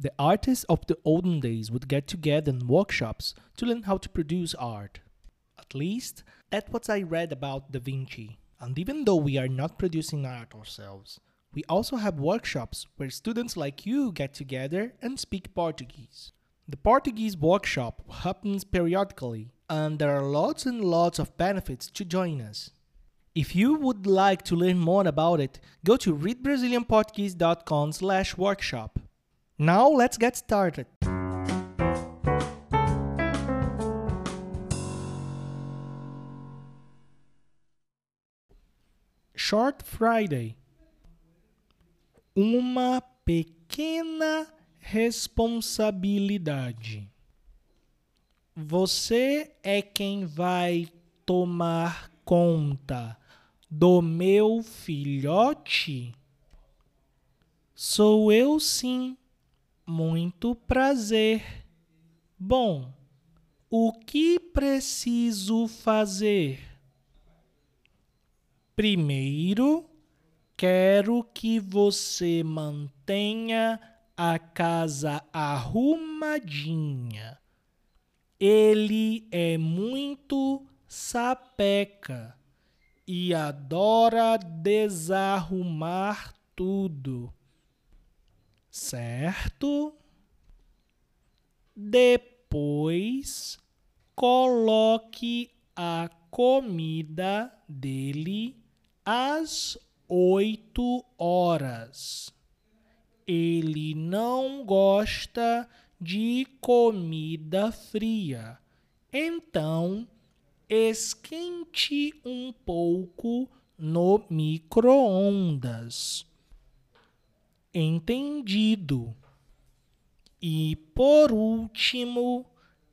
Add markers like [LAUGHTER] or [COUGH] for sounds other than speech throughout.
The artists of the olden days would get together in workshops to learn how to produce art. At least, that's what I read about Da Vinci. And even though we are not producing art ourselves, we also have workshops where students like you get together and speak Portuguese. The Portuguese workshop happens periodically, and there are lots and lots of benefits to join us. If you would like to learn more about it, go to readbrazilianportuguese.com slash workshop. Now let's get started. Short Friday Uma pequena responsabilidade. Você é quem vai tomar conta do meu filhote? Sou eu sim. Muito prazer. Bom, o que preciso fazer? Primeiro, quero que você mantenha a casa arrumadinha. Ele é muito sapeca e adora desarrumar tudo. Certo? Depois coloque a comida dele às oito horas. Ele não gosta de comida fria. Então, esquente um pouco no micro-ondas. Entendido. E por último,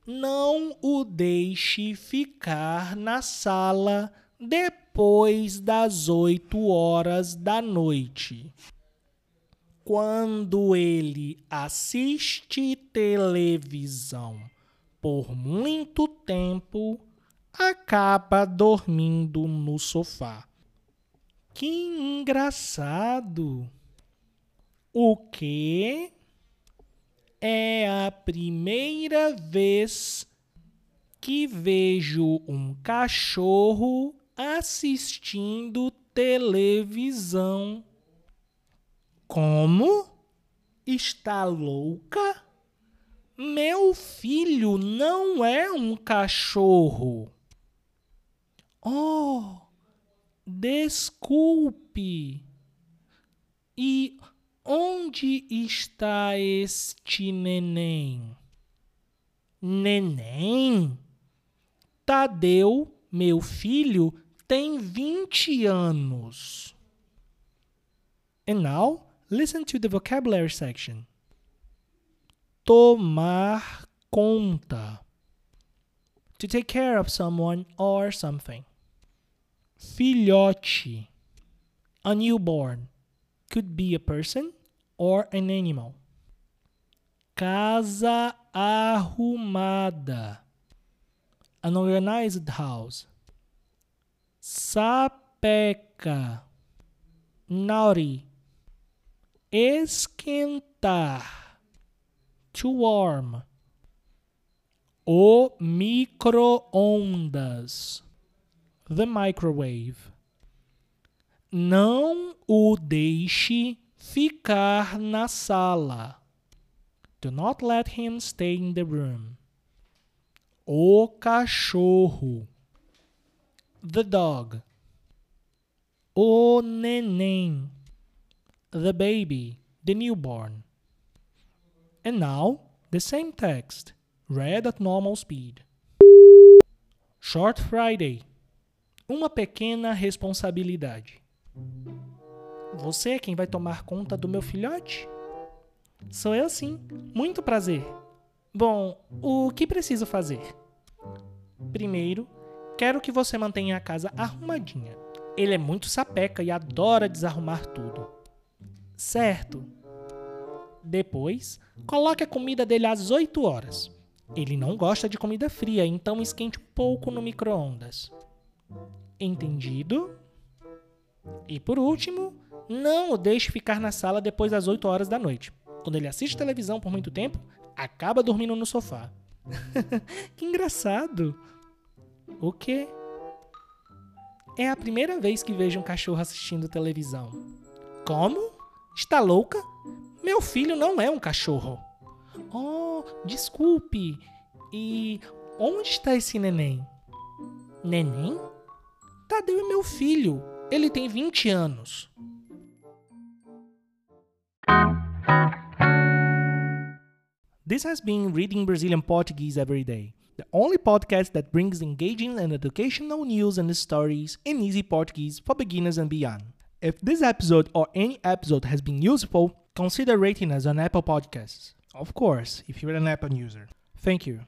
não o deixe ficar na sala depois das oito horas da noite. Quando ele assiste televisão por muito tempo, acaba dormindo no sofá. Que engraçado! O que? É a primeira vez que vejo um cachorro assistindo televisão. Como? Está louca? Meu filho não é um cachorro. Oh, desculpe. E onde está este neném? Neném? Tadeu, meu filho, tem 20 anos. And now, listen to the vocabulary section. Tomar conta. To take care of someone or something. Filhote. A newborn. Could be a person or an animal. Casa arrumada. An organized house. Sapeca. Naughty. Esquentar. To warm. O micro-ondas. The microwave. Não o deixe ficar na sala. Do not let him stay in the room. O cachorro. The dog. O neném. The baby. The newborn. And now, the same text, read at normal speed. Short Friday. Uma pequena responsabilidade. Você é quem vai tomar conta do meu filhote? Sou eu sim. Muito prazer. Bom, o que preciso fazer? Primeiro, quero que você mantenha a casa arrumadinha. Ele é muito sapeca e adora desarrumar tudo. Certo. Depois, coloque a comida dele às 8 horas. Ele não gosta de comida fria, então esquente um pouco no micro-ondas. Entendido? E por último, não o deixe ficar na sala depois das 8 horas da noite. quando ele assiste televisão por muito tempo, acaba dormindo no sofá. [LAUGHS] que engraçado. O quê? É a primeira vez que vejo um cachorro assistindo televisão. Como? Está louca? Meu filho não é um cachorro. Oh, desculpe. E onde está esse neném? Neném? Tadeu é meu filho. Ele tem 20 anos. This has been Reading Brazilian Portuguese Every Day, the only podcast that brings engaging and educational news and stories in easy Portuguese for beginners and beyond. If this episode or any episode has been useful, consider rating us on Apple Podcasts. Of course, if you're an Apple user. Thank you.